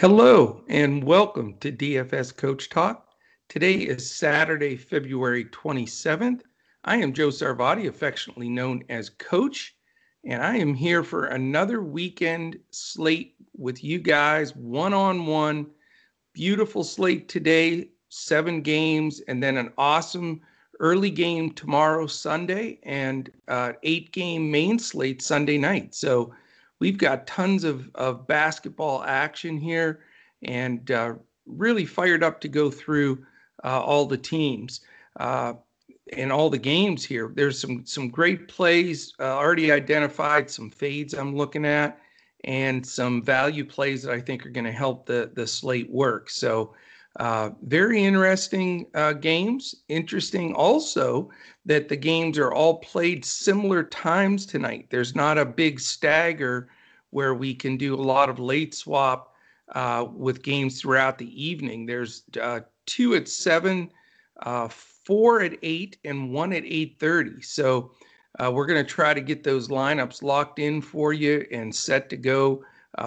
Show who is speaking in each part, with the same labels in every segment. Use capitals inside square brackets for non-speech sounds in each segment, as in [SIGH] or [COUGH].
Speaker 1: Hello and welcome to DFS Coach Talk. Today is Saturday, February 27th. I am Joe Sarvati, affectionately known as Coach, and I am here for another weekend slate with you guys, one on one. Beautiful slate today, seven games, and then an awesome early game tomorrow, Sunday, and uh, eight game main slate Sunday night. So we've got tons of, of basketball action here and uh, really fired up to go through uh, all the teams uh, and all the games here. There's some some great plays uh, already identified, some fades I'm looking at, and some value plays that I think are going to help the the slate work. So. Uh, very interesting uh, games. Interesting also that the games are all played similar times tonight. There's not a big stagger where we can do a lot of late swap uh, with games throughout the evening. There's uh, two at seven, uh, four at eight, and one at eight thirty. So we're going to try to get those lineups locked in for you and set to go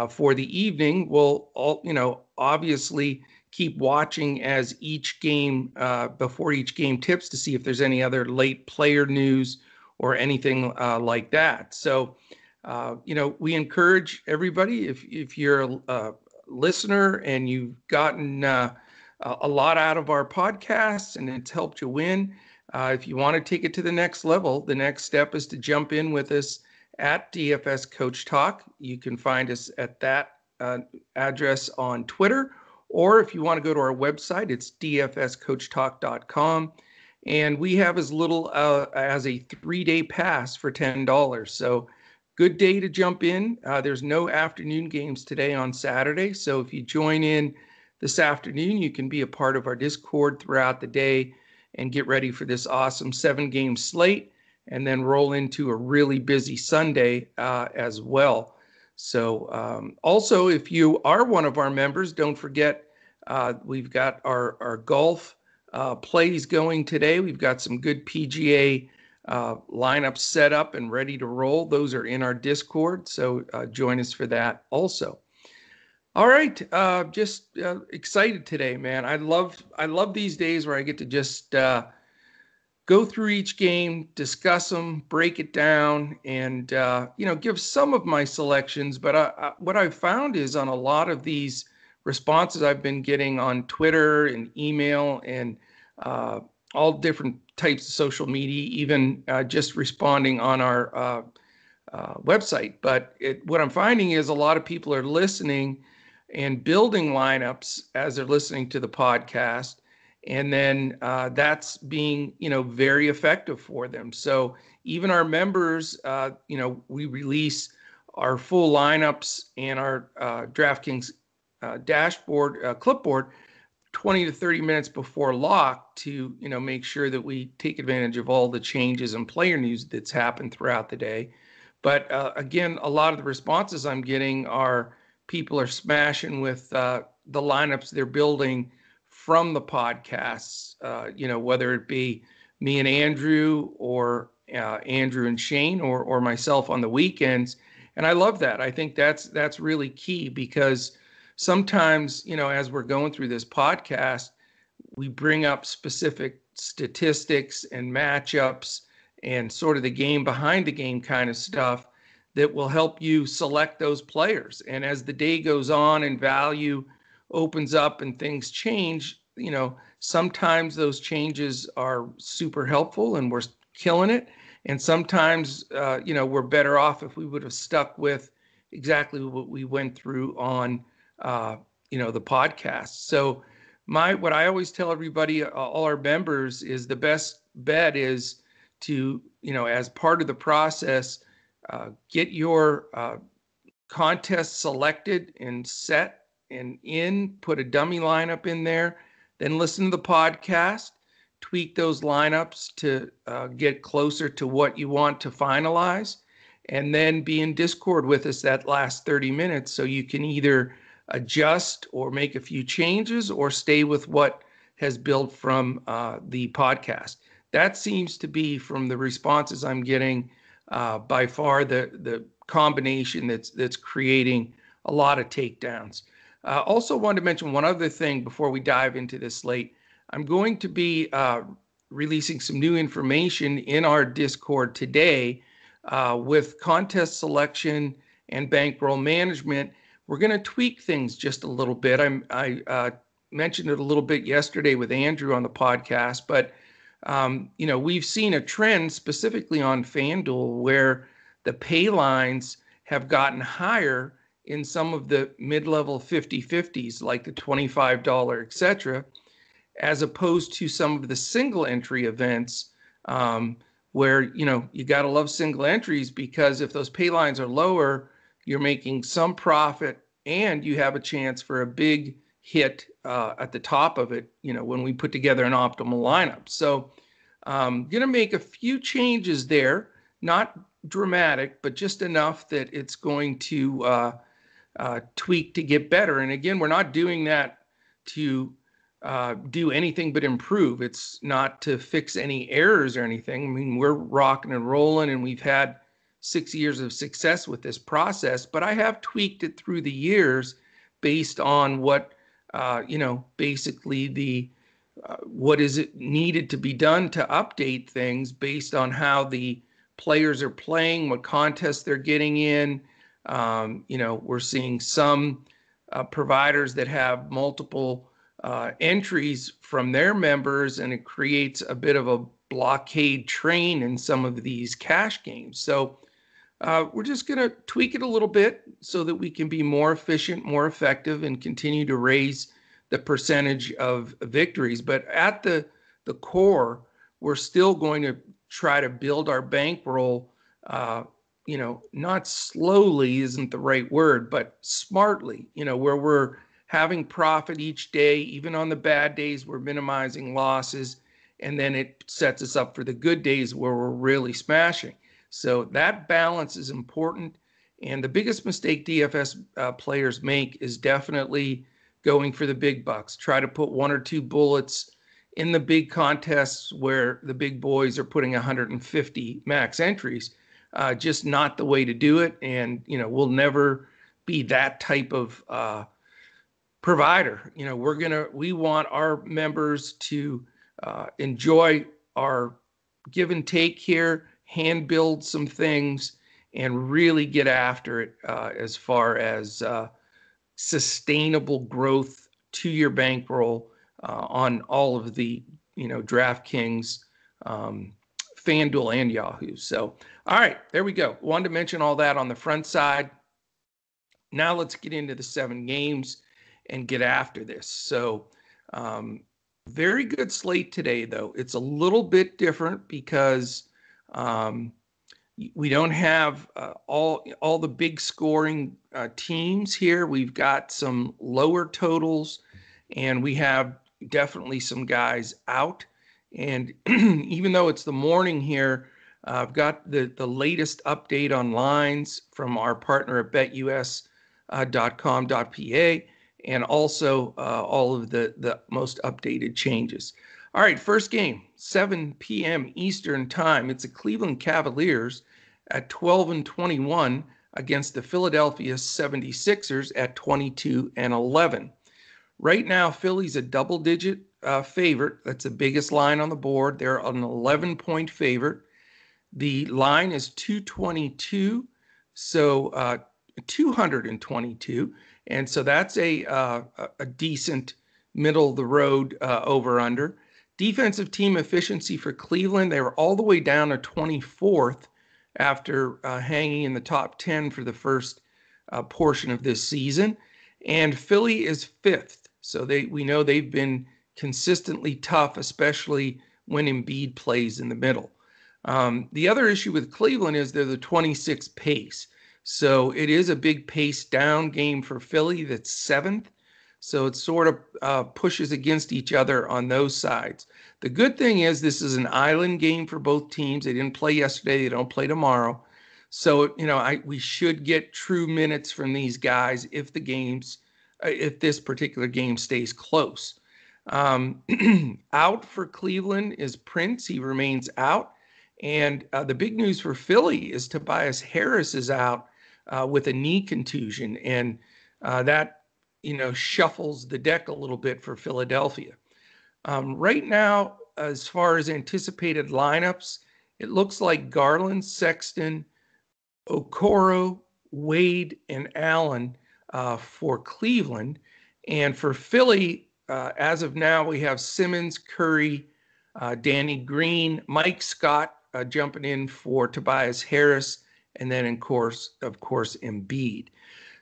Speaker 1: for the evening. We'll all, you know, obviously keep watching as each game uh, before each game tips to see if there's any other late player news or anything like that. So. Uh, you know, we encourage everybody if if you're a, a listener and you've gotten uh, a lot out of our podcasts and it's helped you win. Uh, if you want to take it to the next level, the next step is to jump in with us at DFS Coach Talk. You can find us at that uh, address on Twitter, or if you want to go to our website, it's dfscoachtalk.com. And we have as little uh, as a three day pass for $10. So good day to jump in. Uh, there's no afternoon games today on Saturday. So if you join in this afternoon, you can be a part of our Discord throughout the day and get ready for this awesome seven game slate and then roll into a really busy Sunday uh, as well. So, um, also, if you are one of our members, don't forget uh, we've got our, our golf uh, plays going today. We've got some good PGA uh, lineup set up and ready to roll. Those are in our Discord, so uh, join us for that also. All right, uh, just uh, excited today, man. I love I love these days where I get to just uh, go through each game, discuss them, break it down, and uh, you know give some of my selections. But I, I, what I've found is on a lot of these responses I've been getting on Twitter and email and uh, all different types of social media, even uh, just responding on our uh, uh, website. But it, what I'm finding is a lot of people are listening and building lineups as they're listening to the podcast, and then uh, that's being you know very effective for them. So even our members, uh, you know, we release our full lineups and our uh, DraftKings dashboard clipboard 20 to 30 minutes before lock to you know make sure that we take advantage of all the changes and player news that's happened throughout the day but uh, again a lot of the responses i'm getting are people are smashing with uh, the lineups they're building from the podcasts uh, you know whether it be me and andrew or uh, andrew and shane or or myself on the weekends and i love that i think that's that's really key because sometimes, you know, as we're going through this podcast, we bring up specific statistics and matchups and sort of the game behind the game kind of stuff that will help you select those players. And as the day goes on and value opens up and things change, you know, sometimes those changes are super helpful and we're killing it. And sometimes, uh, you know, we're better off if we would have stuck with exactly what we went through on uh, you know the podcast. So my what I always tell everybody, uh, all our members, is the best bet is to you know as part of the process, uh, get your uh, contest selected and set and in, put a dummy lineup in there, then listen to the podcast, tweak those lineups to uh, get closer to what you want to finalize, and then be in Discord with us that last 30 minutes so you can either adjust or make a few changes or stay with what has built from uh, the podcast. That seems to be from the responses I'm getting uh, by far the the combination that's that's creating a lot of takedowns. Uh, also, wanted to mention one other thing before we dive into this slate. I'm going to be uh, releasing some new information in our Discord today uh, with contest selection and bankroll management. We're going to tweak things just a little bit. I'm, i uh, mentioned it a little bit yesterday with Andrew on the podcast, but um, you know we've seen a trend specifically on FanDuel where the pay lines have gotten higher in some of the mid-level 50-50s like the $25 etc as opposed to some of the single entry events um, where you know you got to love single entries because if those pay lines are lower you're making some profit and you have a chance for a big hit uh, at the top of it you know when we put together an optimal lineup. So um, going to make a few changes there not dramatic but just enough that it's going to uh, uh, tweak to get better and again we're not doing that to uh, do anything but improve. It's not to fix any errors or anything. I mean, we're rocking and rolling, and we've had six years of success with this process. But I have tweaked it through the years based on what uh, you know, basically the uh, what is it needed to be done to update things based on how the players are playing, what contests they're getting in. Um, you know, we're seeing some uh, providers that have multiple uh, entries from their members, and it creates a bit of a blockade train in some of these cash games. So uh, we're just going to tweak it a little bit so that we can be more efficient, more effective, and continue to raise the percentage of victories. But at the the core, we're still going to try to build our bankroll. Uh, you know, not slowly isn't the right word, but smartly. You know, where we're having profit each day, even on the bad days, we're minimizing losses. And then it sets us up for the good days where we're really smashing. So that balance is important. And the biggest mistake DFS uh, players make is definitely going for the big bucks. Try to put one or two bullets in the big contests where the big boys are putting 150 max entries. Uh, just not the way to do it. And, you know, we'll never be that type of uh, provider. You know, we're gonna we want our members to uh, enjoy our give and take here, hand build some things, and really get after it uh, as far as uh, sustainable growth to your bankroll uh, on all of the you know DraftKings. Um, FanDuel and Yahoo. So, all right, there we go. Wanted to mention all that on the front side. Now let's get into the seven games and get after this. So, um, very good slate today, though. It's a little bit different because um, we don't have uh, all all the big scoring uh, teams here. We've got some lower totals, and we have definitely some guys out. And [CLEARS THROAT] even though it's the morning here, I've got the the latest update on lines from our partner at BetUS.com.pa and also uh, all of the, the most updated changes. All right, first game, 7 p.m. Eastern Time. It's the Cleveland Cavaliers at 12 and 21 against the Philadelphia 76ers at 22 and 11. Right now, Philly's a double digit uh, favorite. That's the biggest line on the board. They're an 11 point favorite. The line is 222, so uh, 222. And so that's a uh, a decent middle of the road uh, over under. Defensive team efficiency for Cleveland, they were all the way down to 24th after uh, hanging in the top 10 for the first uh, portion of this season. And Philly is fifth. So they we know they've been consistently tough, especially when Embiid plays in the middle. Um, the other issue with Cleveland is they're the 26th pace. So it is a big pace down game for Philly that's seventh. So it sort of uh, pushes against each other on those sides. The good thing is this is an island game for both teams. They didn't play yesterday. They don't play tomorrow. So you know, I we should get true minutes from these guys if the games, uh, if this particular game stays close. Um, [CLEARS THROAT] out for Cleveland is Prince. He remains out. And uh, the big news for Philly is Tobias Harris is out uh, with a knee contusion, and uh, that you know, shuffles the deck a little bit for Philadelphia. Um, right now, as far as anticipated lineups, it looks like Garland, Sexton, Okoro, Wade, and Allen uh, for Cleveland. And for Philly, uh, as of now, we have Simmons, Curry, uh, Danny Green, Mike Scott uh, jumping in for Tobias Harris, and then, of course, of course, Embiid.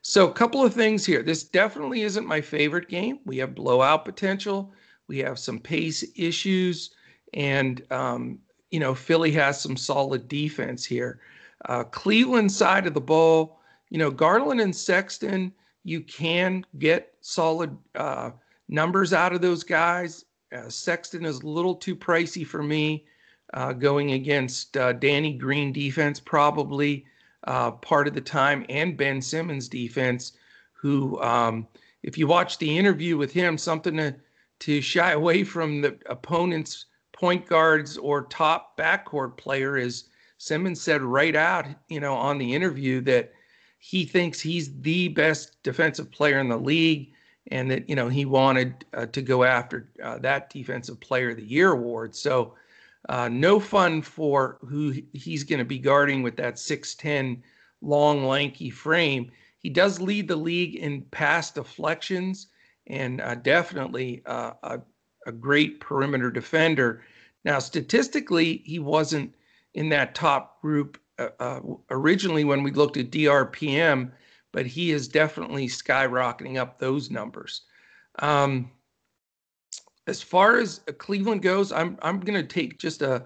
Speaker 1: So, a couple of things here. This definitely isn't my favorite game. We have blowout potential. We have some pace issues, and um, you know, Philly has some solid defense here. Uh, Cleveland side of the ball, you know, Garland and Sexton, you can get solid uh, numbers out of those guys. Uh, Sexton is a little too pricey for me uh, going against uh, Danny Green defense, probably uh, part of the time, and Ben Simmons defense, who, um, if you watch the interview with him, something to, to shy away from the opponent's point guards or top backcourt player is Simmons said right out, you know, on the interview that he thinks he's the best defensive player in the league and that, you know, he wanted uh, to go after uh, that defensive player of the year award. So, uh, no fun for who he's going to be guarding with that 6'10 long, lanky frame. He does lead the league in pass deflections and uh, definitely uh, a, a great perimeter defender. Now, statistically, he wasn't in that top group uh, uh, originally when we looked at DRPM, but he is definitely skyrocketing up those numbers. Um, as far as Cleveland goes, I'm I'm going to take just a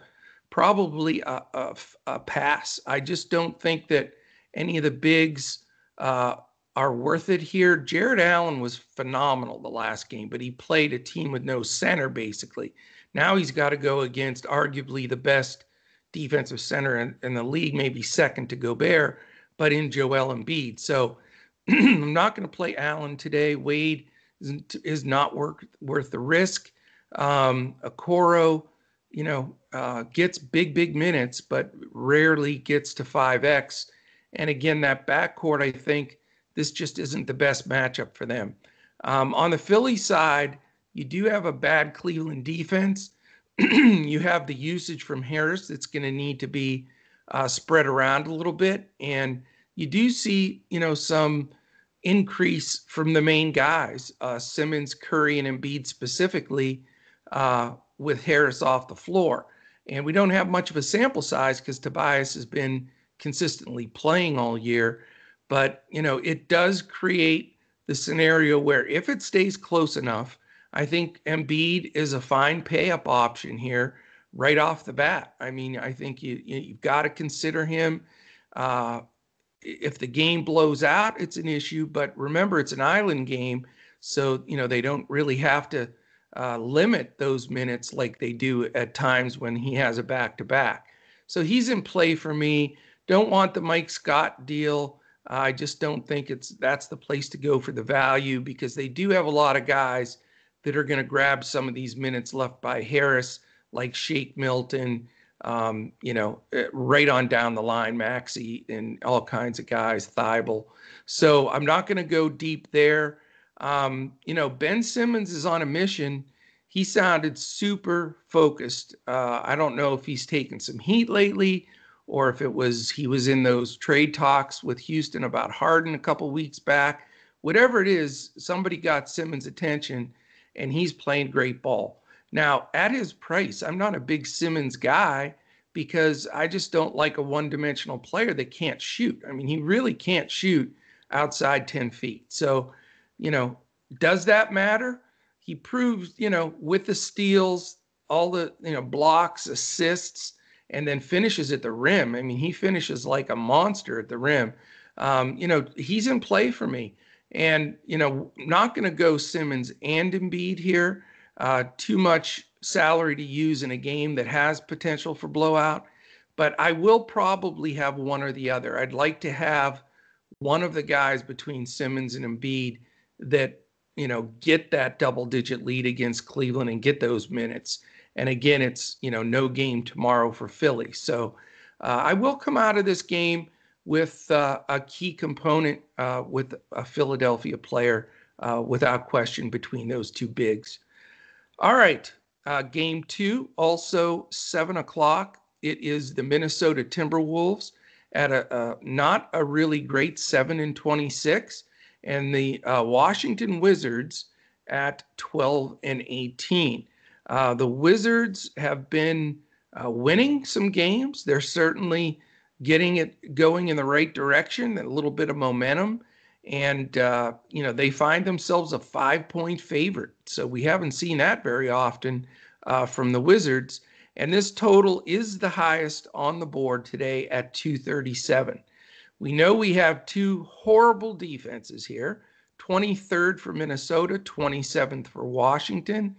Speaker 1: probably a, a, a, pass. I just don't think that any of the bigs uh, are worth it here. Jarrett Allen was phenomenal the last game, but he played a team with no center basically. Now he's got to go against arguably the best defensive center in, in the league, maybe second to Gobert, but in Joel Embiid. So [CLEARS THROAT] I'm not going to play Allen today. Wade is, not worth, worth the risk. Um, Okoro, you know, uh, gets big, big minutes, but rarely gets to 5X. And again, that backcourt, I think this just isn't the best matchup for them. Um, on the Philly side, you do have a bad Cleveland defense. [CLEARS THROAT] you have the usage from Harris that's going to need to be uh, spread around a little bit, and you do see, you know, some increase from the main guys, uh, Simmons, Curry, and Embiid specifically, uh, with Harris off the floor. And we don't have much of a sample size because Tobias has been consistently playing all year. But, you know, it does create the scenario where if it stays close enough, I think Embiid is a fine pay up option here right off the bat. I mean, I think you, you have got to consider him. Uh, if the game blows out, it's an issue. But remember, it's an island game, so you know they don't really have to uh, limit those minutes like they do at times when he has a back to back. So he's in play for me. Don't want the Mike Scott deal. I just don't think it's that's the place to go for the value because they do have a lot of guys that are going to grab some of these minutes left by Harris, like Shake Milton, um, you know, eh, right on down the line, Maxey, and all kinds of guys, Thybulle. So I'm not going to go deep there. Um, you know, Ben Simmons is on a mission. He sounded super focused. Uh, I don't know if he's taken some heat lately or if it was he was in those trade talks with Houston about Harden a couple weeks back. Whatever it is, somebody got Simmons' attention and he's playing great ball. Now, at his price, I'm not a big Simmons guy because I just don't like a one dimensional player that can't shoot. I mean, he really can't shoot outside 10 feet. So, you know, does that matter? He proves, you know, with the steals, all the, you know, blocks, assists, and then finishes at the rim. I mean, he finishes like a monster at the rim. Um, you know, he's in play for me. And, you know, not going to go Simmons and Embiid here. Uh, too much salary to use in a game that has potential for blowout. But I will probably have one or the other. I'd like to have one of the guys between Simmons and Embiid that, you know, get that double digit lead against Cleveland and get those minutes. And again, it's, you know, no game tomorrow for Philly. So uh, I will come out of this game with uh, a key component uh, with a Philadelphia player uh, without question between those two bigs. All right, uh, game two, also seven o'clock. It is the Minnesota Timberwolves at a, a not a really great seven and twenty-six, and the uh, Washington Wizards at twelve and eighteen. Uh, the Wizards have been uh, winning some games. They're certainly getting it going in the right direction, a little bit of momentum and uh, you know they find themselves a five point favorite so we haven't seen that very often uh, from the wizards and this total is the highest on the board today at 237 we know we have two horrible defenses here 23rd for minnesota 27th for washington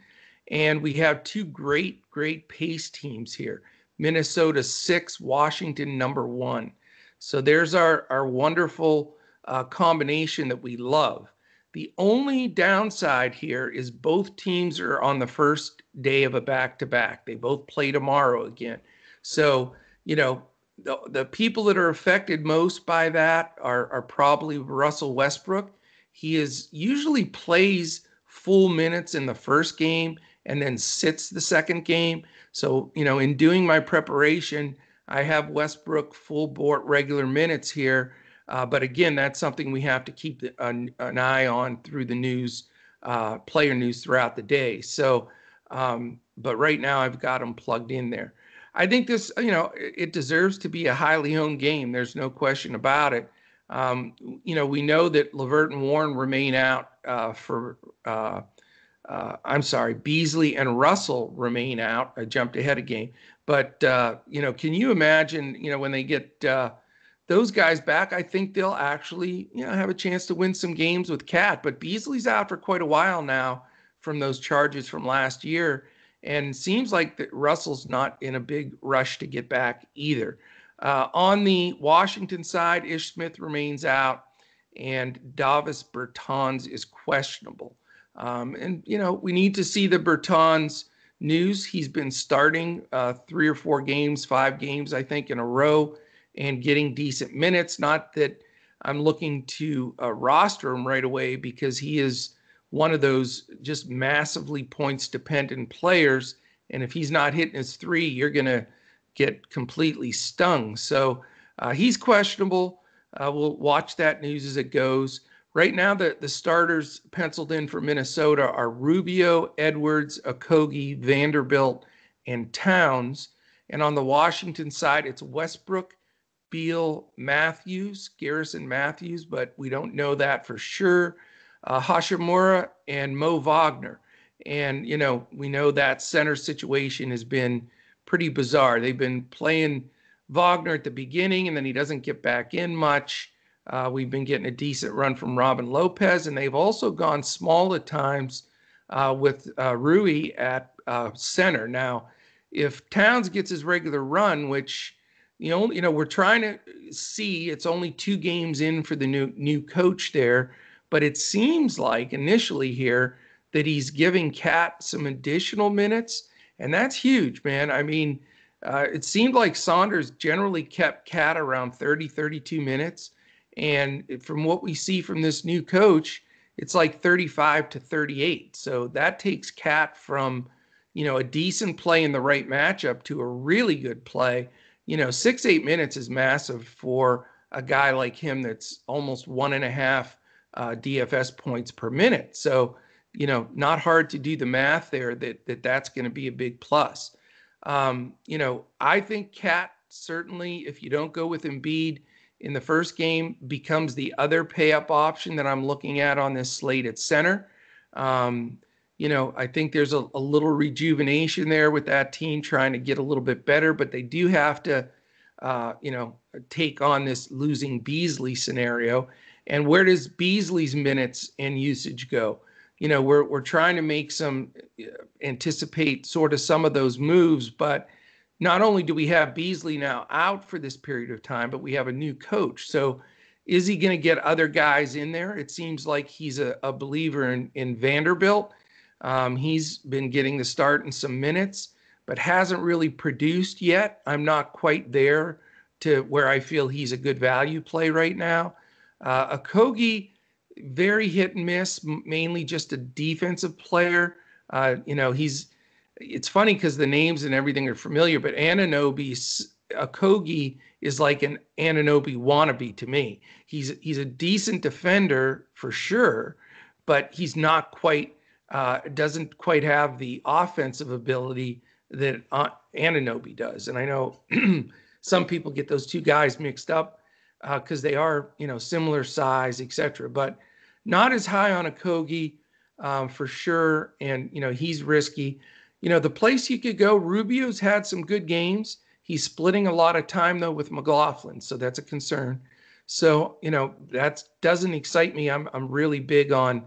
Speaker 1: and we have two great great pace teams here minnesota six washington number one so there's our our wonderful uh, combination that we love. The only downside here is both teams are on the first day of a back to back. They both play tomorrow again. So, you know, the, the people that are affected most by that are, are probably Russell Westbrook. He is usually plays full minutes in the first game and then sits the second game. So, you know, in doing my preparation, I have Westbrook full board regular minutes here uh, but again, that's something we have to keep the, an, an, eye on through the news, uh, player news throughout the day. So, um, but right now I've got them plugged in there. I think this, you know, it deserves to be a highly owned game. There's no question about it. Um, you know, we know that LeVert and Warren remain out uh, for. Uh, uh, I'm sorry, Beasley and Russell remain out. I jumped ahead of game, but uh, you know, can you imagine? You know, when they get those guys back, I think they'll actually, you know, have a chance to win some games with Cat. But Beasley's out for quite a while now from those charges from last year, and seems like that Russell's not in a big rush to get back either. Uh, on the Washington side, Ish Smith remains out, and Davis Bertans is questionable. Um, and you know, we need to see the Bertans news. He's been starting uh, three or four games, five games, I think, in a row and getting decent minutes. Not that I'm looking to uh, roster him right away because he is one of those just massively points dependent players. And if he's not hitting his three, you're going to get completely stung. So uh, he's questionable. Uh, we'll watch that news as it goes. Right now, the, the starters penciled in for Minnesota are Rubio, Edwards, Okogie, Vanderbilt, and Towns. And on the Washington side, it's Westbrook, Beal Matthews, Garrison Matthews, but we don't know that for sure. Uh, Hachimura and Mo Wagner. And, you know, we know that center situation has been pretty bizarre. They've been playing Wagner at the beginning and then he doesn't get back in much. Uh, we've been getting a decent run from Robin Lopez, and they've also gone small at times uh, with uh, Rui at uh, center. Now, if Towns gets his regular run, which you know, you know, we're trying to see. It's only two games in for the new new coach there, but it seems like initially here that he's giving Cat some additional minutes, and that's huge, man. I mean, uh, it seemed like Saunders generally kept Cat around 30, 32 minutes, and from what we see from this new coach, it's like 35 to 38. So that takes Cat from, you know, a decent play in the right matchup to a really good play you know, six, eight minutes is massive for a guy like him that's almost one and a half uh, DFS points per minute. So, you know, not hard to do the math there that, that that's going to be a big plus. Um, you know, I think Cat certainly, if you don't go with Embiid in the first game, becomes the other pay up option that I'm looking at on this slate at center. Um, you know, I think there's a, a, little rejuvenation there with that team trying to get a little bit better, but they do have to, uh, you know, take on this losing Beasley scenario. And where does Beasley's minutes and usage go? You know, we're we're trying to make some uh, anticipate sort of some of those moves, but not only do we have Beasley now out for this period of time, but we have a new coach. So is he going to get other guys in there? It seems like he's a, a believer in, in Vanderbilt um, he's been getting the start in some minutes, but hasn't really produced yet. I'm not quite there to where I feel he's a good value play right now. Uh, Okogie very hit and miss, mainly just a defensive player. Uh, you know, he's it's funny because the names and everything are familiar, but Anunoby Okogie is like an Anunoby wannabe to me. He's he's a decent defender for sure, but he's not quite uh, doesn't quite have the offensive ability that uh, Anunoby does. And I know [CLEARS THROAT] some people get those two guys mixed up because uh, they are you know similar size, etc. But not as high on Okogie um, for sure. And you know he's risky. You know the place you could go. Rubio's had some good games. He's splitting a lot of time though with McLaughlin, so that's a concern. So you know that doesn't excite me. I'm I'm really big on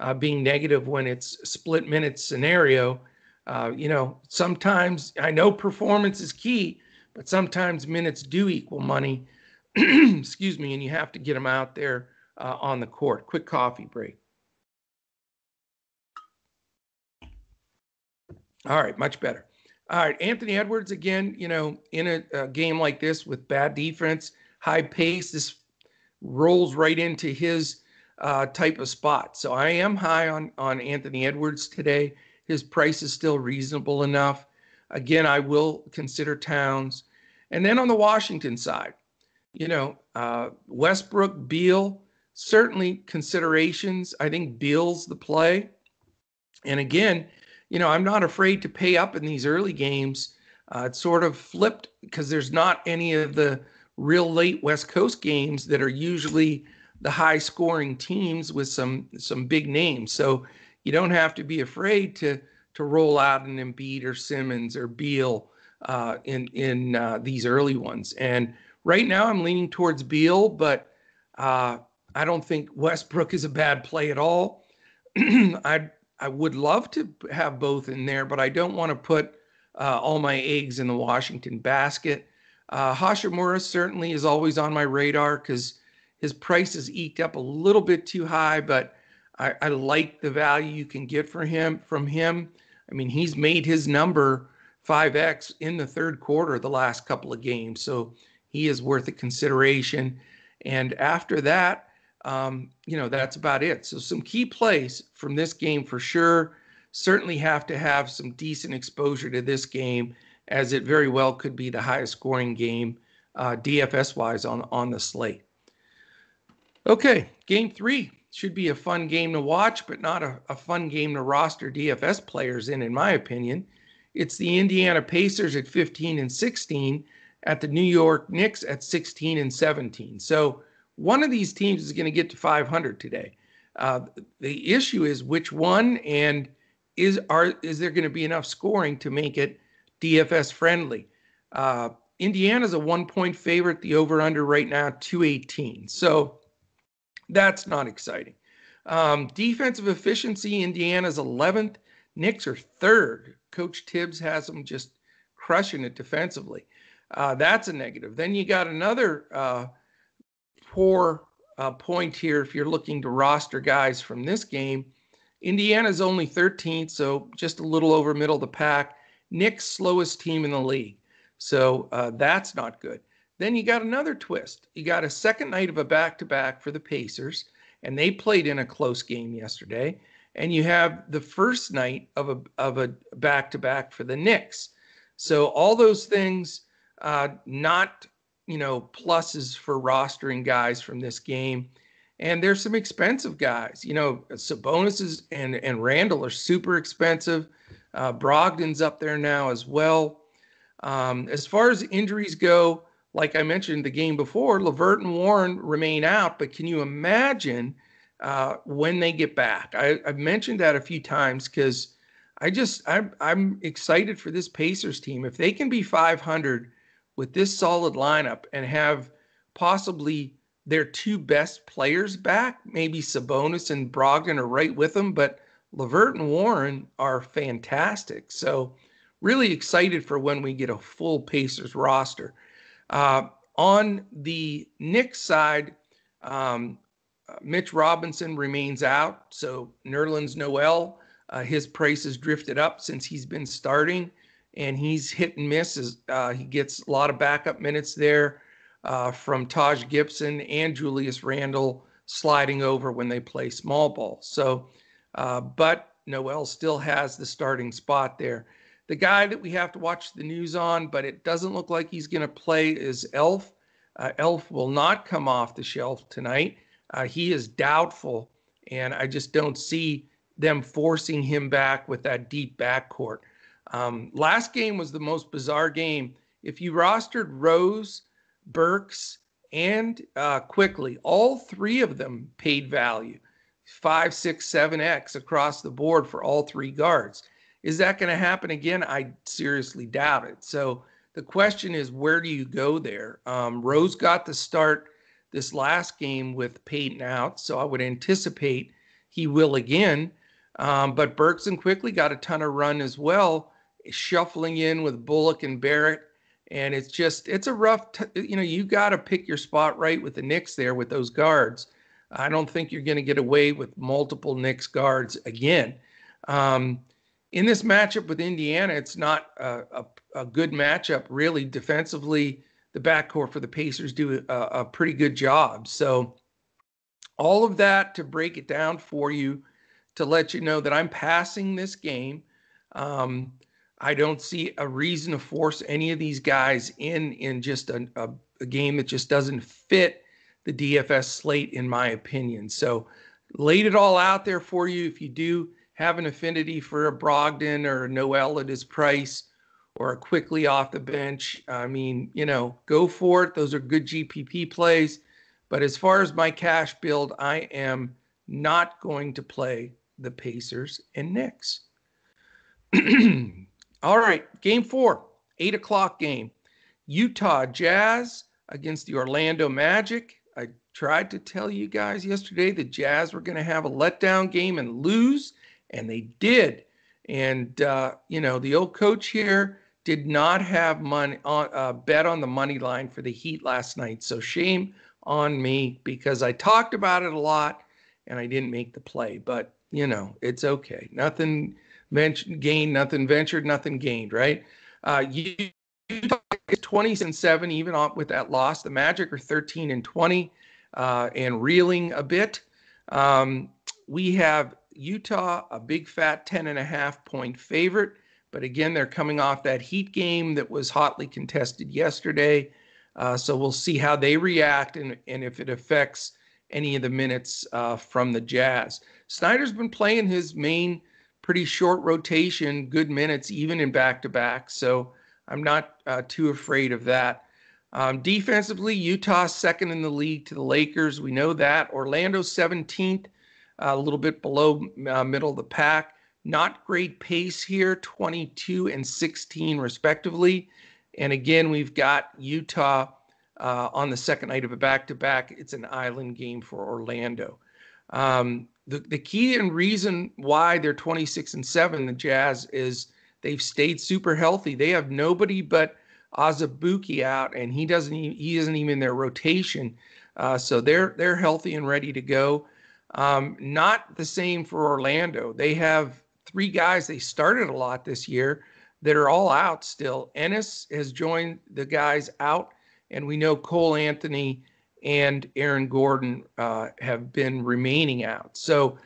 Speaker 1: uh, being negative when it's split minutes scenario. Uh, you know sometimes I know performance is key, but sometimes minutes do equal money. [CLEARS THROAT] Excuse me, and you have to get them out there uh, on the court. Quick coffee break. All right, much better. All right, Anthony Edwards again. You know, in a, a game like this with bad defense, high pace, this rolls right into his uh, type of spot. So I am high on on Anthony Edwards today. His price is still reasonable enough. Again, I will consider Towns. And then on the Washington side, you know, uh, Westbrook, Beal, certainly considerations. I think Beal's the play. And again, you know, I'm not afraid to pay up in these early games. Uh, it's sort of flipped because there's not any of the real late West Coast games that are usually the high scoring teams with some some big names. So you don't have to be afraid to to roll out an Embiid or Simmons or Beal uh, in in uh, these early ones. And right now, I'm leaning towards Beal, but uh, I don't think Westbrook is a bad play at all. [CLEARS THROAT] I I would love to have both in there, but I don't want to put uh, all my eggs in the Washington basket. Uh, Hachimura certainly is always on my radar because his price is eked up a little bit too high, but I, I like the value you can get for him from him. I mean, he's made his number 5x in the third quarter the last couple of games, so he is worth a consideration. And after that, um, you know, that's about it. So some key plays from this game for sure. Certainly have to have some decent exposure to this game, as it very well could be the highest scoring game uh, DFS wise on on the slate. Okay, game three should be a fun game to watch, but not a, a fun game to roster DFS players in, in my opinion. It's the Indiana Pacers at 15 and 16, at the New York Knicks at 16 and 17. So one of these teams is going to get to 500 today. Uh, the issue is which one, and is are is there going to be enough scoring to make it DFS friendly? Uh, Indiana's a one point favorite. The over under right now 218. So that's not exciting. Um, defensive efficiency, Indiana's 11th. Knicks are third. Coach Thibs has them just crushing it defensively. Uh, that's a negative. Then you got another uh, poor uh, point here if you're looking to roster guys from this game. Indiana's only 13th, so just a little over middle of the pack. Knicks slowest team in the league. So uh, that's not good. Then you got another twist. You got a second night of a back to back for the Pacers, and they played in a close game yesterday. And you have the first night of a of a back to back for the Knicks. So all those things, uh, not you know pluses for rostering guys from this game. And there's some expensive guys. You know, Sabonis and and Randle are super expensive. Uh, Brogdon's up there now as well. Um, as far as injuries go, like I mentioned the game before, LeVert and Warren remain out, but can you imagine uh, when they get back? I, have mentioned that a few times because I just I'm I'm excited for this Pacers team. If they can be 500 with this solid lineup and have possibly their two best players back, maybe Sabonis and Brogdon are right with them, but LeVert and Warren are fantastic. So really excited for when we get a full Pacers roster. Uh, on the Knicks side, um, Mitch Robinson remains out. So Nerlens Noel, uh, his price has drifted up since he's been starting, and he's hit and miss. As, uh, he gets a lot of backup minutes there uh, from Taj Gibson and Julius Randle. sliding over when they play small ball. So, uh, but Noel still has the starting spot there. The guy that we have to watch the news on, but it doesn't look like he's going to play, is Elf. Uh, Elf will not come off the shelf tonight. Uh, he is doubtful, and I just don't see them forcing him back with that deep backcourt. Um, last game was the most bizarre game. If you rostered Rose, Burks, and uh, Quickley, all three of them paid value five, six, seven X across the board for all three guards. Is that going to happen again? I seriously doubt it. So the question is, where do you go there? Um, Rose got the start this last game with Payton out, so I would anticipate he will again. Um, but Burks and Quickley got a ton of run as well, shuffling in with Bullock and Barrett. And it's just, it's a rough, t- you know, you got to pick your spot right with the Knicks there with those guards. I don't think you're going to get away with multiple Knicks guards again. Um, in this matchup with Indiana, it's not a, a, a, good matchup, really. Defensively, the backcourt for the Pacers do a, a pretty good job. So, all of that to break it down for you to let you know that I'm passing this game. Um, I don't see a reason to force any of these guys in in just a, a, a, game that just doesn't fit the DFS slate, in my opinion. So, laid it all out there for you. If you do have an affinity for a Brogdon or a Noel at his price or a Quickley off the bench, I mean, you know, go for it. Those are good GPP plays. But as far as my cash build, I am not going to play the Pacers and Knicks. [CLEARS THROAT] All right, game four, eight o'clock game. Utah Jazz against the Orlando Magic. I tried to tell you guys yesterday the Jazz were going to have a letdown game and lose, and they did. And uh, you know the old coach here did not have money on uh, bet on the money line for the Heat last night. So shame on me because I talked about it a lot and I didn't make the play. But you know it's okay. Nothing ventured, gained, nothing ventured, nothing gained, right? Uh, Utah is 20 and 7, even with that loss. The Magic are 13 and 20 uh, and reeling a bit. Um, we have Utah, a big fat 10 and a half point favorite. But again, they're coming off that Heat game that was hotly contested yesterday. Uh, so we'll see how they react and, and if it affects any of the minutes uh, from the Jazz. Snyder's been playing his main pretty short rotation, good minutes, even in back to back. So I'm not uh, too afraid of that. Um, defensively, Utah second in the league to the Lakers. We know that. Orlando 17th, a little bit below uh, middle of the pack. Not great pace here, 22 and 16 respectively. And again, we've got Utah uh, on the second night of a back to back. It's an island game for Orlando. Um, the, the key and reason why they're 26 and 7 the jazz is they've stayed super healthy. They have nobody but Azubuike out and he doesn't even, he isn't even in their rotation. Uh, so they're they're healthy and ready to go. Um, not the same for orlando. They have three guys they started a lot this year that are all out still. Ennis has joined the guys out and we know cole anthony and Aaron Gordon uh, have been remaining out. So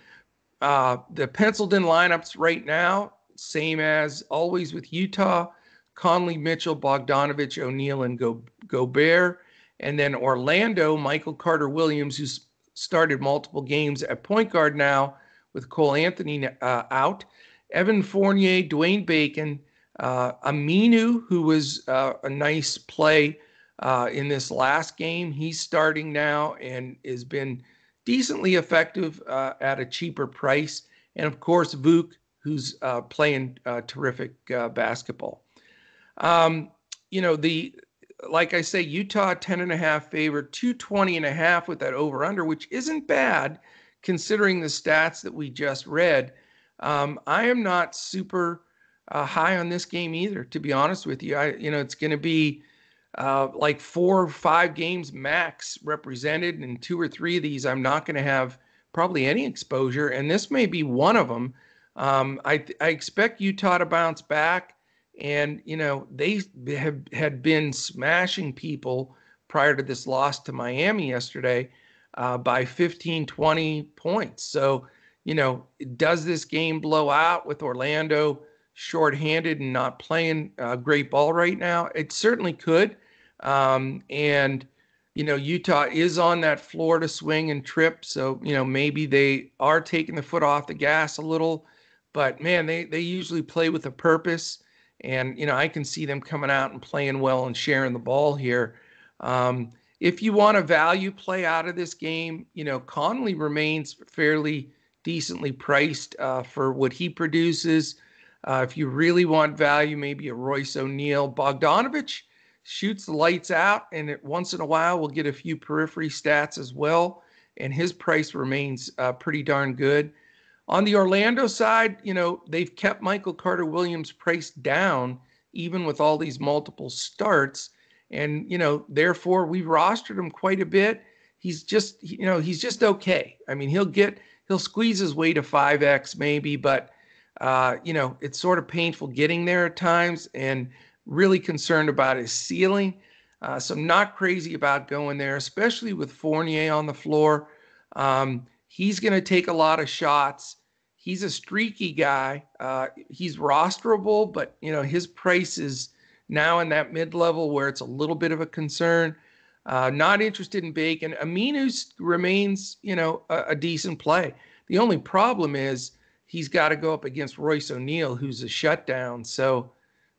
Speaker 1: uh, the penciled in lineups right now, same as always with Utah Conley, Mitchell, Bogdanovic, O'Neal, and Go- Gobert. And then Orlando, Michael Carter Williams, who's started multiple games at point guard now with Cole Anthony uh, out. Evan Fournier, Dwayne Bacon, uh, Aminu, who was uh, a nice play uh, in this last game. He's starting now and has been decently effective uh, at a cheaper price. And of course, Vuk, who's uh, playing uh, terrific uh, basketball. Um, you know, the like I say, Utah 10 and a half favorite, 220 and a half with that over under, which isn't bad considering the stats that we just read. Um, I am not super uh, high on this game either, to be honest with you. I, you know, it's going to be uh, like four or five games max represented, and two or three of these I'm not going to have probably any exposure, and this may be one of them. Um, I, I expect Utah to bounce back, and you know they have had been smashing people prior to this loss to Miami yesterday. uh, by 15, 20 points. So, you know, does this game blow out with Orlando shorthanded and not playing uh, great ball right now? It certainly could. Um, and, you know, Utah is on that Florida swing and trip. So, you know, maybe they are taking the foot off the gas a little. But man, they, they usually play with a purpose. And, you know, I can see them coming out and playing well and sharing the ball here. Um, if you want a value play out of this game, you know, Conley remains fairly decently priced uh, for what he produces. Uh, if you really want value, maybe a Royce O'Neale. Bogdanovic shoots the lights out, and it, once in a while we'll get a few periphery stats as well. And his price remains uh, pretty darn good. On the Orlando side, you know, they've kept Michael Carter Williams price down, even with all these multiple starts. And, you know, therefore we've rostered him quite a bit. He's just, you know, he's just okay. I mean, he'll get, he'll squeeze his way to 5X maybe, but, uh, you know, it's sort of painful getting there at times and really concerned about his ceiling. Uh, so I'm not crazy about going there, especially with Fournier on the floor. Um, he's going to take a lot of shots. He's a streaky guy. Uh, he's rosterable, but you know his price is now in that mid level where it's a little bit of a concern. Uh, not interested in Bacon. Aminu remains, you know, a, a, decent play. The only problem is he's got to go up against Royce O'Neale, who's a shutdown. So,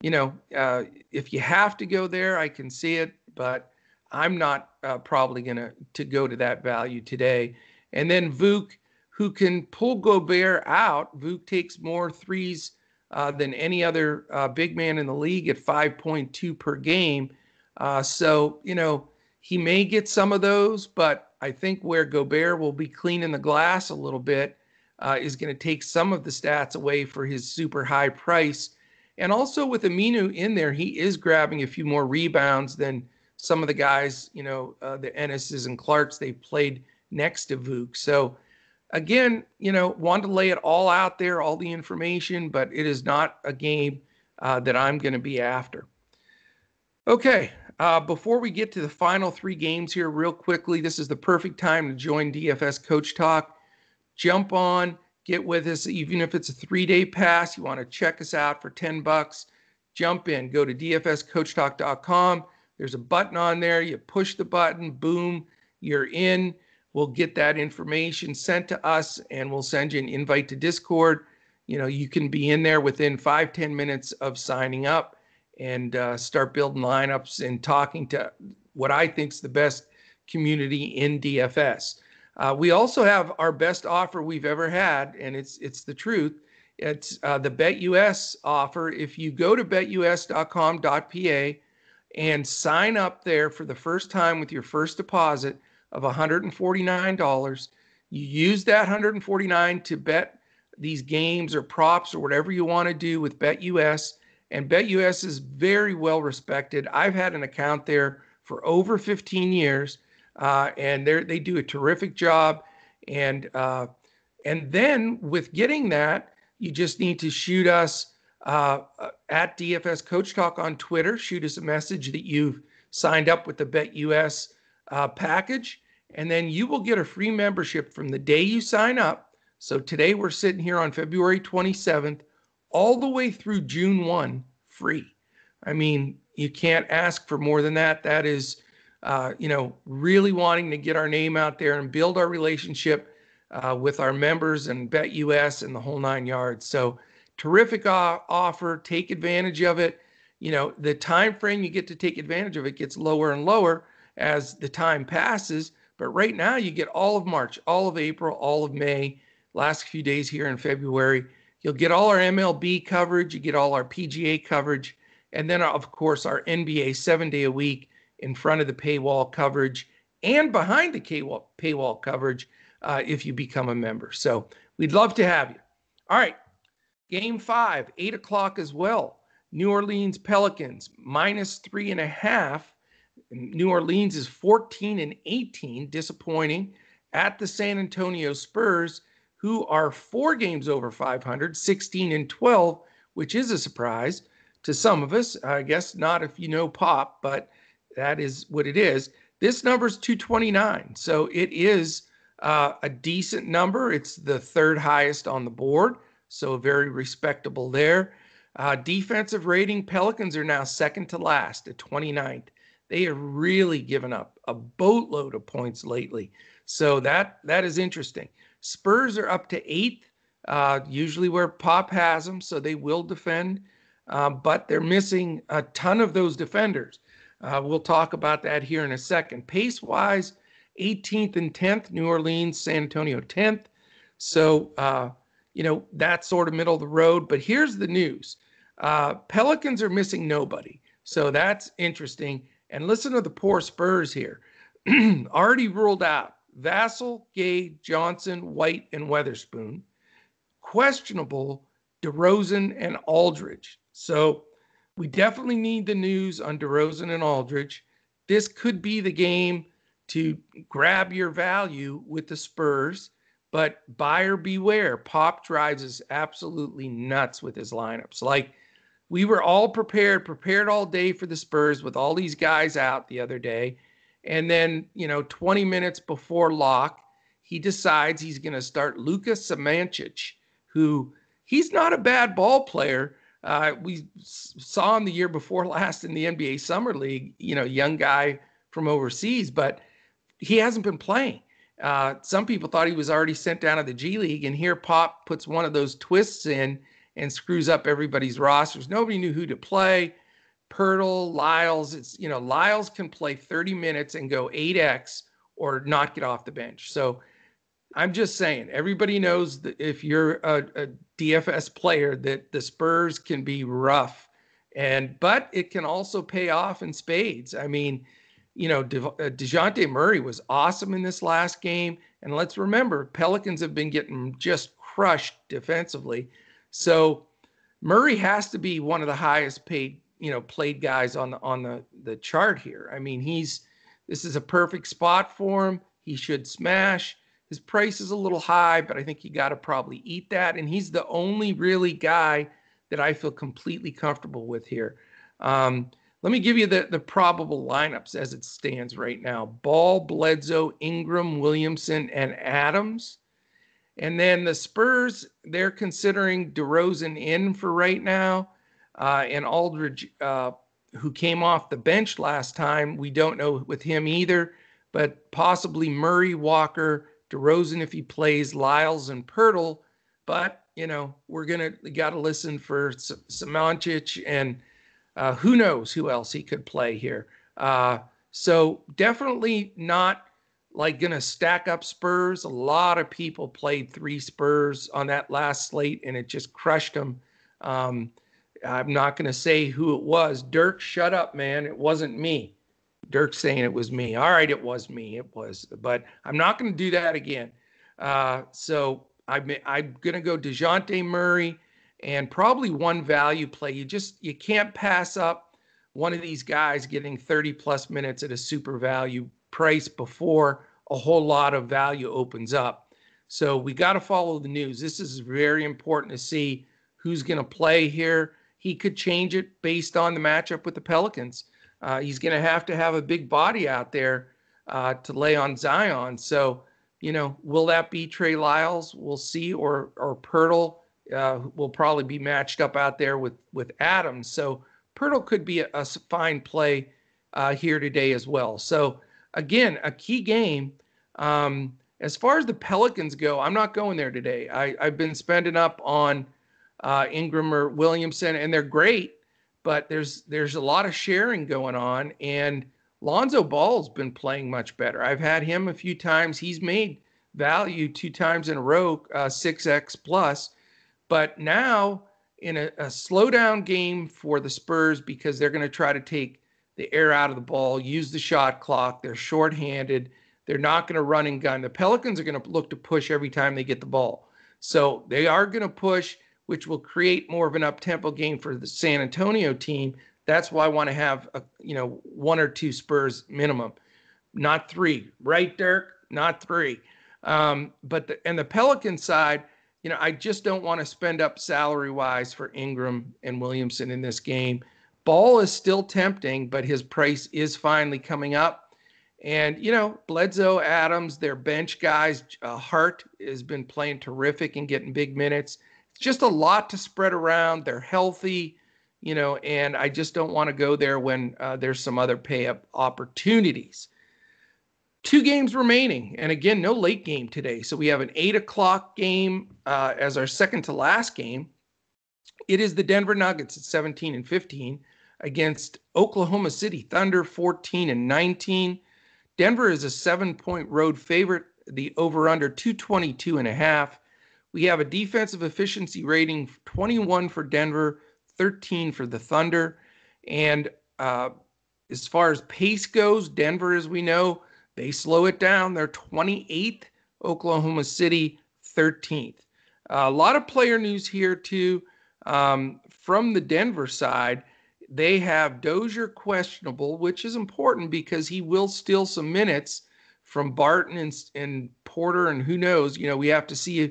Speaker 1: you know, uh, if you have to go there, I can see it, but I'm not uh, probably going to to go to that value today. And then Vuk, who can pull Gobert out. Vuk takes more threes uh, than any other uh, big man in the league at 5.2 per game. Uh, so, you know, he may get some of those, but I think where Gobert will be cleaning the glass a little bit uh, is going to take some of the stats away for his super high price. And also with Aminu in there, he is grabbing a few more rebounds than some of the guys, you know, uh, the Ennises and Clarks they played next to Vuk. So, again, you know, want to lay it all out there, all the information, but it is not a game uh, that I'm going to be after. Okay, uh, before we get to the final three games here, real quickly, this is the perfect time to join DFS Coach Talk. Jump on, get with us, even if it's a three-day pass. You want to check us out for ten bucks. Jump in. Go to dfscoachtalk.com. There's a button on there. You push the button. Boom, you're in. We'll get that information sent to us and we'll send you an invite to Discord. You know, you can be in there within five ten minutes of signing up and uh, start building lineups and talking to what I think is the best community in DFS. Uh, we also have our best offer we've ever had, and it's it's the truth. It's uh, the BetUS offer. If you go to betus.com.pa and sign up there for the first time with your first deposit, of $149. You use that $149 to bet these games or props or whatever you want to do with BetUS. And BetUS is very well respected. I've had an account there for over 15 years, uh, and they they do a terrific job. And uh, and then with getting that, you just need to shoot us uh, at DFS Coach Talk on Twitter. Shoot us a message that you've signed up with the BetUS uh, package, and then you will get a free membership from the day you sign up. So today we're sitting here on February 27th, all the way through June 1, free. I mean, you can't ask for more than that. That is, uh, you know, really wanting to get our name out there and build our relationship uh, with our members and BetUS and the whole nine yards. So terrific uh, offer. Take advantage of it. You know, the time frame you get to take advantage of it gets lower and lower as the time passes. But right now, you get all of March, all of April, all of May, last few days here in February. You'll get all our MLB coverage, you get all our PGA coverage, and then, of course, our NBA seven day a week in front of the paywall coverage and behind the paywall, paywall coverage uh, if you become a member. So we'd love to have you. All right, game five, eight o'clock as well. New Orleans Pelicans minus three and a half New Orleans is 14 and 18, disappointing at the San Antonio Spurs, who are four games over 500, 16 and 12, which is a surprise to some of us. I guess not if you know Pop, but that is what it is. This number is 229. So it is uh, a decent number. It's the third highest on the board. So very respectable there. Uh, defensive rating Pelicans are now second to last at 29th. They have really given up a boatload of points lately. So that that is interesting. Spurs are up to eighth, uh, usually where Pop has them, so they will defend, uh, but they're missing a ton of those defenders. Uh, we'll talk about that here in a second. Pace wise, 18th and 10th, New Orleans, San Antonio 10th. So, uh, you know, that's sort of middle of the road. But here's the news uh, Pelicans are missing nobody. So that's interesting. And listen to the poor Spurs here. [CLEARS THROAT] Already ruled out Vassell, Gay, Johnson, White, and Weatherspoon. Questionable DeRozan and Aldridge. So we definitely need the news on DeRozan and Aldridge. This could be the game to grab your value with the Spurs, but buyer beware. Pop drives us absolutely nuts with his lineups. Like we were all prepared, prepared all day for the Spurs with all these guys out the other day. And then, you know, 20 minutes before lock, he decides he's going to start Lucas Samanic, who he's not a bad ball player. Uh, we saw him the year before [LAUGHS] last in the NBA Summer League, you know, young guy from overseas, but he hasn't been playing. Uh, some people thought he was already sent down to the G League, and here Pop puts one of those twists in and screws up everybody's rosters. Nobody knew who to play. Poeltl, Lyles, it's you know Lyles can play 30 minutes and go 8x or not get off the bench. So I'm just saying, everybody knows that if you're a, a DFS player, that the Spurs can be rough, and but it can also pay off in spades. I mean, you know, De, uh, Dejounte Murray was awesome in this last game, and let's remember, Pelicans have been getting just crushed defensively. So Murray has to be one of the highest paid, you know, played guys on the on the the chart here. I mean, he's this is a perfect spot for him. He should smash. His price is a little high, but I think you got to probably eat that. And he's the only really guy that I feel completely comfortable with here. Um, let me give you the, the probable lineups as it stands right now Ball, Bledsoe, Ingram, Williamson, and Adams. And then the Spurs, they're considering DeRozan in for right now. Uh, and Aldridge, uh, who came off the bench last time, we don't know with him either, but possibly Murray, Walker, DeRozan if he plays, Lyles, and Poeltl. But, you know, we're going to got to listen for Samanic and uh, who knows who else he could play here. Uh, so definitely not like going to stack up Spurs. A lot of people played three Spurs on that last slate, and it just crushed them. Um, I'm not going to say who it was. Dirk, shut up, man. It wasn't me. Dirk saying it was me. All right, it was me. It was, but I'm not going to do that again. Uh, so I'm, I'm going to go Dejounte Murray and probably one value play. You just you can't pass up one of these guys getting 30 plus minutes at a super value price before a whole lot of value opens up. So we got to follow the news. This is very important to see who's going to play here. He could change it based on the matchup with the Pelicans. Uh, he's going to have to have a big body out there uh, to lay on Zion. So, you know, will that be Trey Lyles? We'll see, or or Poeltl uh, will probably be matched up out there with with Adams. So Poeltl could be a, a fine play uh, here today as well. So again, a key game. Um, as far as the Pelicans go, I'm not going there today. I, have been spending up on uh, Ingram or Williamson, and they're great, but there's there's a lot of sharing going on, and Lonzo Ball's been playing much better. I've had him a few times. He's made value two times in a row, uh, six X plus, but now in a, a slowdown game for the Spurs because they're going to try to take the air out of the ball, use the shot clock. They're shorthanded. They're not going to run and gun. The Pelicans are going to look to push every time they get the ball. So they are going to push, which will create more of an up-tempo game for the San Antonio team. That's why I want to have a, you know one or two Spurs minimum, not three. Right, Dirk? Not three. Um, but the, and the Pelican side, you know, I just don't want to spend up salary wise for Ingram and Williamson in this game. Ball is still tempting, but his price is finally coming up. And, you know, Bledsoe, Adams, their bench guys, uh, Hart has been playing terrific and getting big minutes. Just a lot to spread around. They're healthy, you know, and I just don't want to go there when uh, there's some other pay up opportunities. Two games remaining. And again, no late game today. So we have an eight o'clock game uh, as our second to last game. It is the Denver Nuggets at 17 and 15 against Oklahoma City Thunder 14 and 19. Denver is a seven point road favorite, the over under 222 and a half. We have a defensive efficiency rating 21 for Denver, 13 for the Thunder. And uh, as far as pace goes, Denver, as we know, they slow it down. They're 28th, Oklahoma City 13th. Uh, a lot of player news here, too. Um, from the Denver side, they have Dozier questionable, which is important because he will steal some minutes from Barton and, and Porter, and who knows? You know, we have to see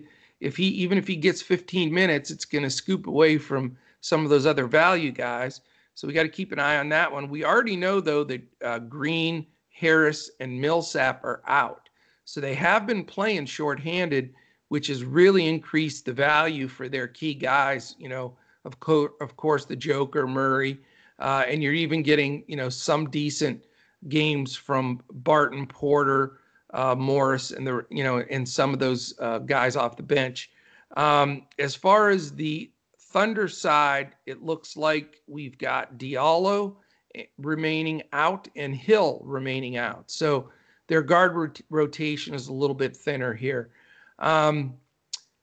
Speaker 1: if, he even if he gets 15 minutes, it's going to scoop away from some of those other value guys. So we got to keep an eye on that one. We already know though that uh, Green, Harris, and Millsap are out, so they have been playing shorthanded, which has really increased the value for their key guys. You know of, co- of course, the Joker, Murray, uh, and you're even getting, you know, some decent games from Barton, Porter, uh, Morris, and the, you know, and some of those uh, guys off the bench. Um, as far as the Thunder side, it looks like we've got Diallo eh, remaining out and Hill remaining out. So their guard rot- rotation is a little bit thinner here. Um,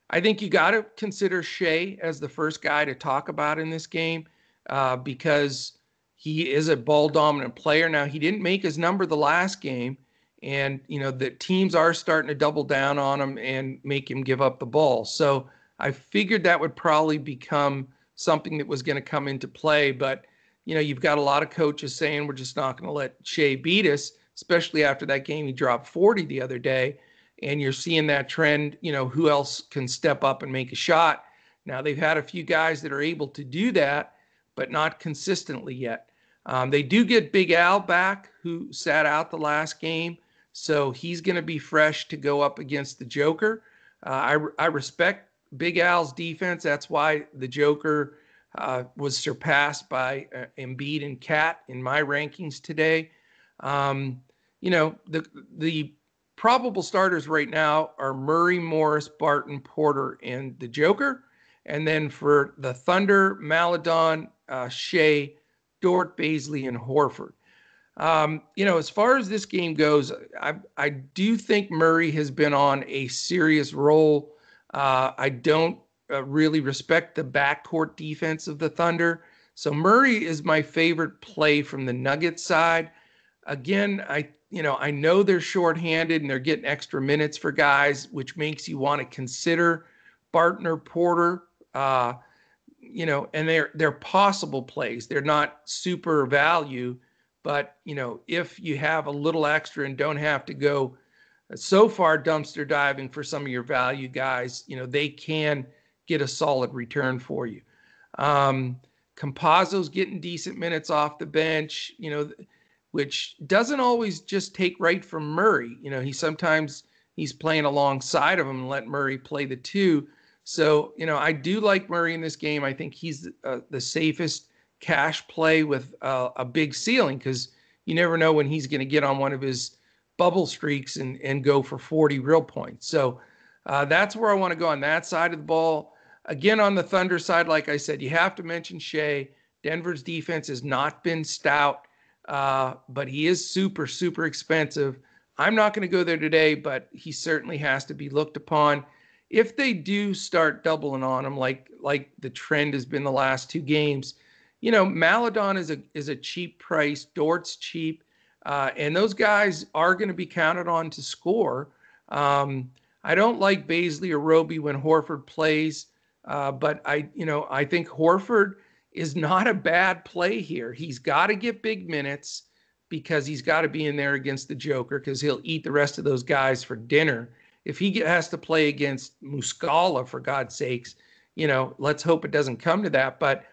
Speaker 1: I think you got to consider Shai as the first guy to talk about in this game uh, because he is a ball dominant player. Now, he didn't make his number the last game, and, you know, the teams are starting to double down on him and make him give up the ball. So I figured that would probably become something that was going to come into play. But, you know, you've got a lot of coaches saying we're just not going to let Shai beat us, especially after that game he dropped 40 the other day and you're seeing that trend. You know, who else can step up and make a shot? Now they've had a few guys that are able to do that, but not consistently yet. Um, they do get Big Al back, who sat out the last game, so he's going to be fresh to go up against the Joker. Uh, I I respect Big Al's defense. That's why the Joker uh, was surpassed by uh, Embiid and Cat in my rankings today. Um, you know the the probable starters right now are Murray, Morris, Barton, Porter, and the Joker. And then for the Thunder, Maledon, uh, Shai, Dort, Bazley, and Horford. Um, you know, as far as this game goes, I, I do think Murray has been on a serious roll. Uh, I don't uh, really respect the backcourt defense of the Thunder. So Murray is my favorite play from the Nuggets side. Again, I you know, I know they're shorthanded and they're getting extra minutes for guys, which makes you want to consider Barton or Porter. Uh, you know, and they're they're possible plays. They're not super value, but you know, if you have a little extra and don't have to go so far dumpster diving for some of your value guys, you know, they can get a solid return for you. Um, Campazzo's getting decent minutes off the bench. You know, which doesn't always just take right from Murray. You know, he sometimes he's playing alongside of him and let Murray play the two. So, you know, I do like Murray in this game. I think he's uh, the safest cash play with a big ceiling because you never know when he's going to get on one of his bubble streaks and, and go for 40 real points. So uh, that's where I want to go on that side of the ball. Again, on the Thunder side, like I said, you have to mention Shai. Denver's defense has not been stout uh, but he is super, super expensive. I'm not going to go there today, but he certainly has to be looked upon. If they do start doubling on him, like like the trend has been the last two games, you know, Maledon is a is a cheap price. Dort's cheap, uh, and those guys are going to be counted on to score. Um, I don't like Bazley or Roby when Horford plays, uh, but I, you know, I think Horford is not a bad play here. He's got to get big minutes because he's got to be in there against the Joker because he'll eat the rest of those guys for dinner. If he has to play against Muscala, for God's sakes, you know, let's hope it doesn't come to that. But,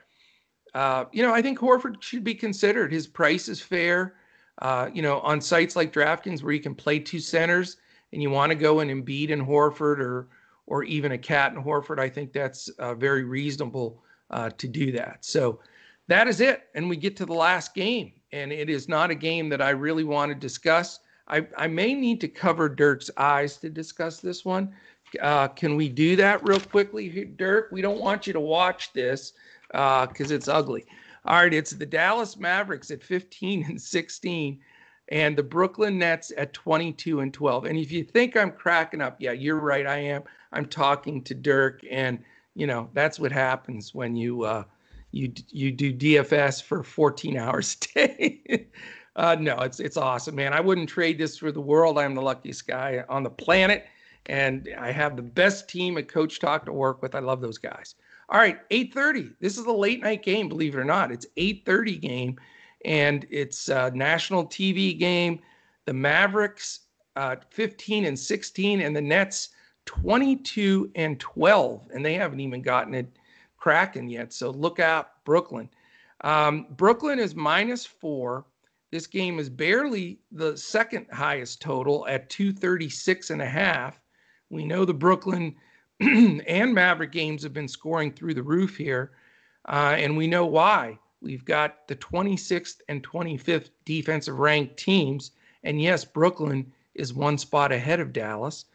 Speaker 1: uh, you know, I think Horford should be considered. His price is fair. uh, you know, on sites like DraftKings where you can play two centers and you want to go in Embiid and Horford or or even a Cat and Horford, I think that's uh, very reasonable uh, to do that. So that is it, and we get to the last game, and it is not a game that I really want to discuss. I, I may need to cover Dirk's eyes to discuss this one. Uh, can we do that real quickly, Dirk? We don't want you to watch this because uh, it's ugly. All right, it's the Dallas Mavericks at 15 and 16 and the Brooklyn Nets at 22 and 12. And if you think I'm cracking up, yeah, you're right. I am. I'm talking to Dirk, and you know that's what happens when you uh, you you do DFS for 14 [LAUGHS] hours a day. [LAUGHS] uh, no, it's it's awesome, man. I wouldn't trade this for the world. I'm the luckiest guy on the planet, and I have the best team at Coach Talk to work with. I love those guys. All right, 8:30. This is a late night game, believe it or not. It's 8:30 game, and it's a national TV game. The Mavericks uh, 15 and 16, and the Nets 22 and 12, and they haven't even gotten it cracking yet. So look out, Brooklyn. Um, Brooklyn is minus four. This game is barely the second highest total at 236 and a half. We know the Brooklyn [CLEARS THROAT] and Maverick games have been scoring through the roof here, uh, and we know why. We've got the 26th and 25th defensive ranked teams, and yes, Brooklyn is one spot ahead of Dallas.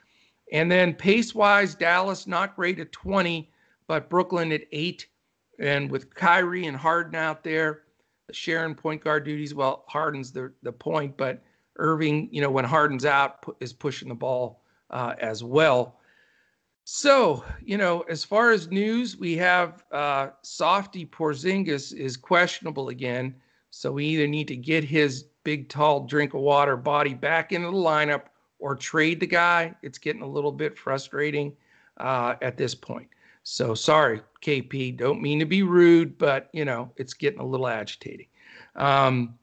Speaker 1: And then pace wise, Dallas not great at 20, but Brooklyn at eight. And with Kyrie and Harden out there, sharing point guard duties, well, Harden's the, the point, but Irving, you know, when Harden's out, is pushing the ball uh, as well. So, you know, as far as news, we have uh, Softy Porzingis is questionable again. So we either need to get his big, tall drink of water body back into the lineup or trade the guy. It's getting a little bit frustrating uh, at this point. So sorry, KP. Don't mean to be rude, but you know it's getting a little agitating. Um,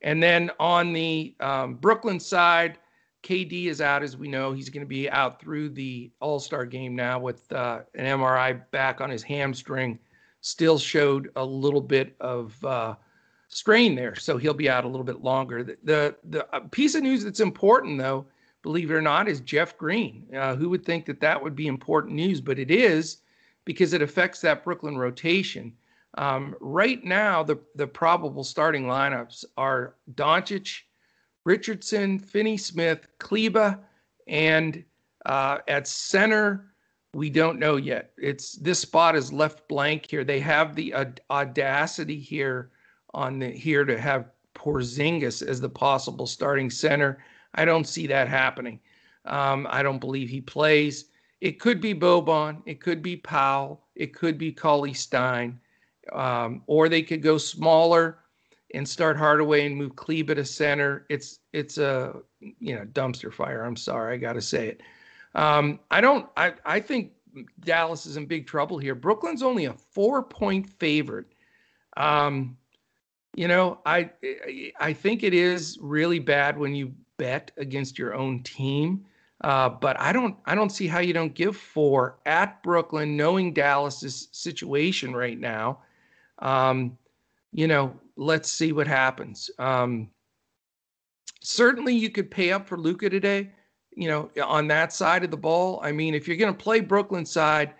Speaker 1: and then on the um, Brooklyn side, KD is out, as we know. He's going to be out through the All Star game now with uh, an MRI back on his hamstring. Still showed a little bit of uh, strain there, so he'll be out a little bit longer. The, the, the piece of news that's important, though, believe it or not, is Jeff Green. Uh, who would think that that would be important news? But it is because it affects that Brooklyn rotation. Um, right now, the the probable starting lineups are Doncic. Richardson, Finney Smith, Kleber, and uh, at center, we don't know yet. It's this spot is left blank here. They have the uh, audacity here on the here to have Porzingis as the possible starting center. I don't see that happening. Um, I don't believe he plays. It could be Boban. It could be Powell. It could be Cauley Stein. Um, or they could go smaller and start Hardaway and move Kleber to center. It's it's a you know dumpster fire. I'm sorry, I got to say it. Um, I don't. I I think Dallas is in big trouble here. Brooklyn's only a four point favorite. Um, you know, I I think it is really bad when you bet against your own team. Uh, but I don't I don't see how you don't give four at Brooklyn, knowing Dallas's situation right now. Um, you know, let's see what happens. Um, certainly, you could pay up for Luka today. You know, on that side of the ball. I mean, if you're going to play Brooklyn side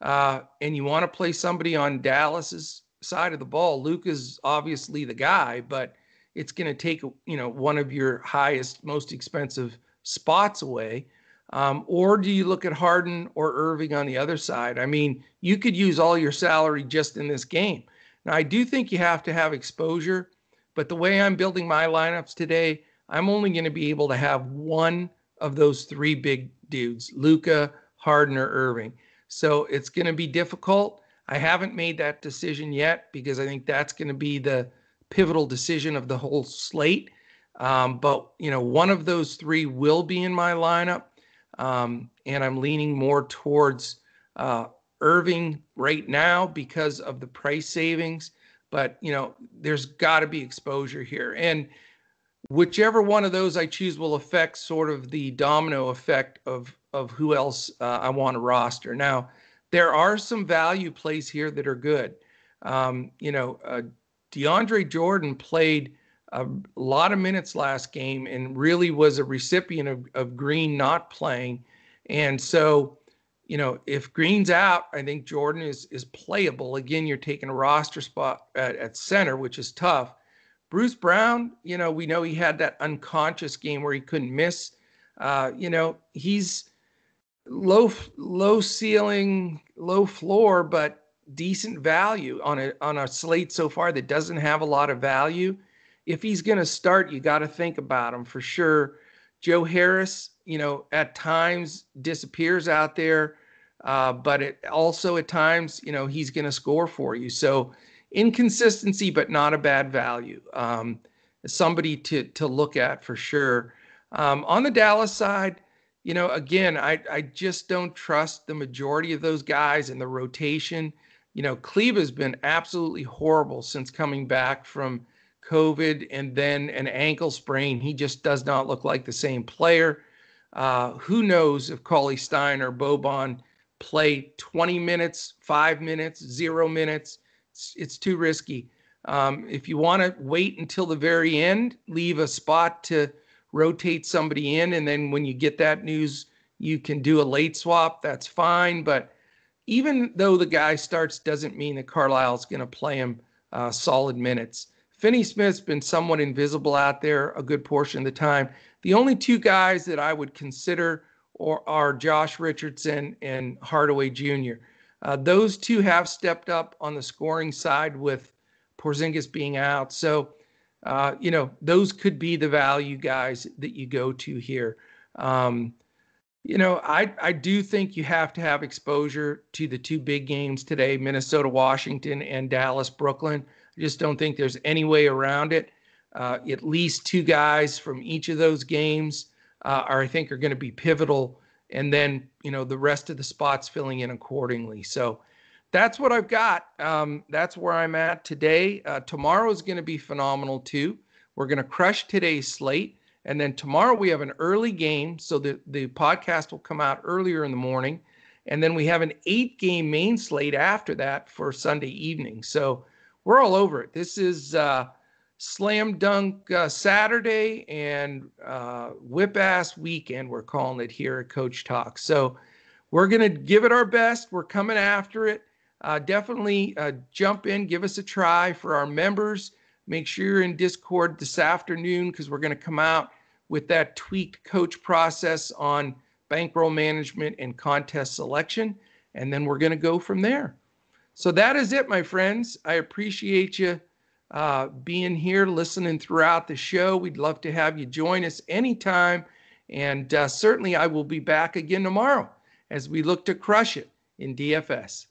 Speaker 1: uh, and you want to play somebody on Dallas's side of the ball, Luka's obviously the guy, but it's going to take you know one of your highest, most expensive spots away. Um, or do you look at Harden or Irving on the other side? I mean, you could use all your salary just in this game. Now, I do think you have to have exposure, but the way I'm building my lineups today, I'm only going to be able to have one of those three big dudes Luka, Harden, or Irving. So it's going to be difficult. I haven't made that decision yet because I think that's going to be the pivotal decision of the whole slate. Um, but, you know, one of those three will be in my lineup. Um, and I'm leaning more towards uh, Irving right now because of the price savings, but you know, there's got to be exposure here. And whichever one of those I choose will affect sort of the domino effect of of who else uh, I want to roster. Now, there are some value plays here that are good. Um, you know, uh, DeAndre Jordan played a lot of minutes last game and really was a recipient of, of Green not playing. And so, you know, if Green's out, I think Jordan is is playable. Again, you're taking a roster spot at, at center, which is tough. Bruce Brown, you know, we know he had that unconscious game where he couldn't miss. Uh, you know, he's low low ceiling, low floor, but decent value on a on a slate so far that doesn't have a lot of value. If he's going to start, you got to think about him for sure. Joe Harris, you know, at times disappears out there, uh, but it also at times, you know, he's going to score for you. So inconsistency, but not a bad value. Um, somebody to to look at for sure. Um, on the Dallas side, you know, again, I I just don't trust the majority of those guys in the rotation. You know, Kleber's been absolutely horrible since coming back from COVID and then an ankle sprain. He just does not look like the same player. Uh, who knows if Cauley Stein or Boban play 20 minutes, five minutes, zero minutes? It's, it's too risky. Um, if you want to wait until the very end, leave a spot to rotate somebody in, and then when you get that news, you can do a late swap. That's fine. But even though the guy starts, doesn't mean that Carlisle's going to play him uh, solid minutes. Finney Smith's been somewhat invisible out there a good portion of the time. The only two guys that I would consider or are Josh Richardson and Hardaway Jr. Uh, those two have stepped up on the scoring side with Porzingis being out. So, uh, you know, those could be the value guys that you go to here. Um, you know, I, I do think you have to have exposure to the two big games today Minnesota, Washington, and Dallas, Brooklyn. Just don't think there's any way around it. Uh, at least two guys from each of those games uh, are, I think, are going to be pivotal and then you know the rest of the spots filling in accordingly. So that's what I've got. Um, that's where I'm at today. Uh, tomorrow is going to be phenomenal too. We're going to crush today's slate, and then tomorrow we have an early game, so the the podcast will come out earlier in the morning, and then we have an eight game main slate after that for Sunday evening. So we're all over it. This is. Uh, slam dunk uh, Saturday and uh, whip ass weekend, we're calling it here at Coach Talk. So we're going to give it our best. We're coming after it. Uh, definitely uh, jump in, give us a try for our members. Make sure you're in Discord this afternoon because we're going to come out with that tweaked coach process on bankroll management and contest selection. And then we're going to go from there. So that is it, my friends. I appreciate you uh, being here, listening throughout the show. We'd love to have you join us anytime. And uh, certainly, I will be back again tomorrow as we look to crush it in DFS.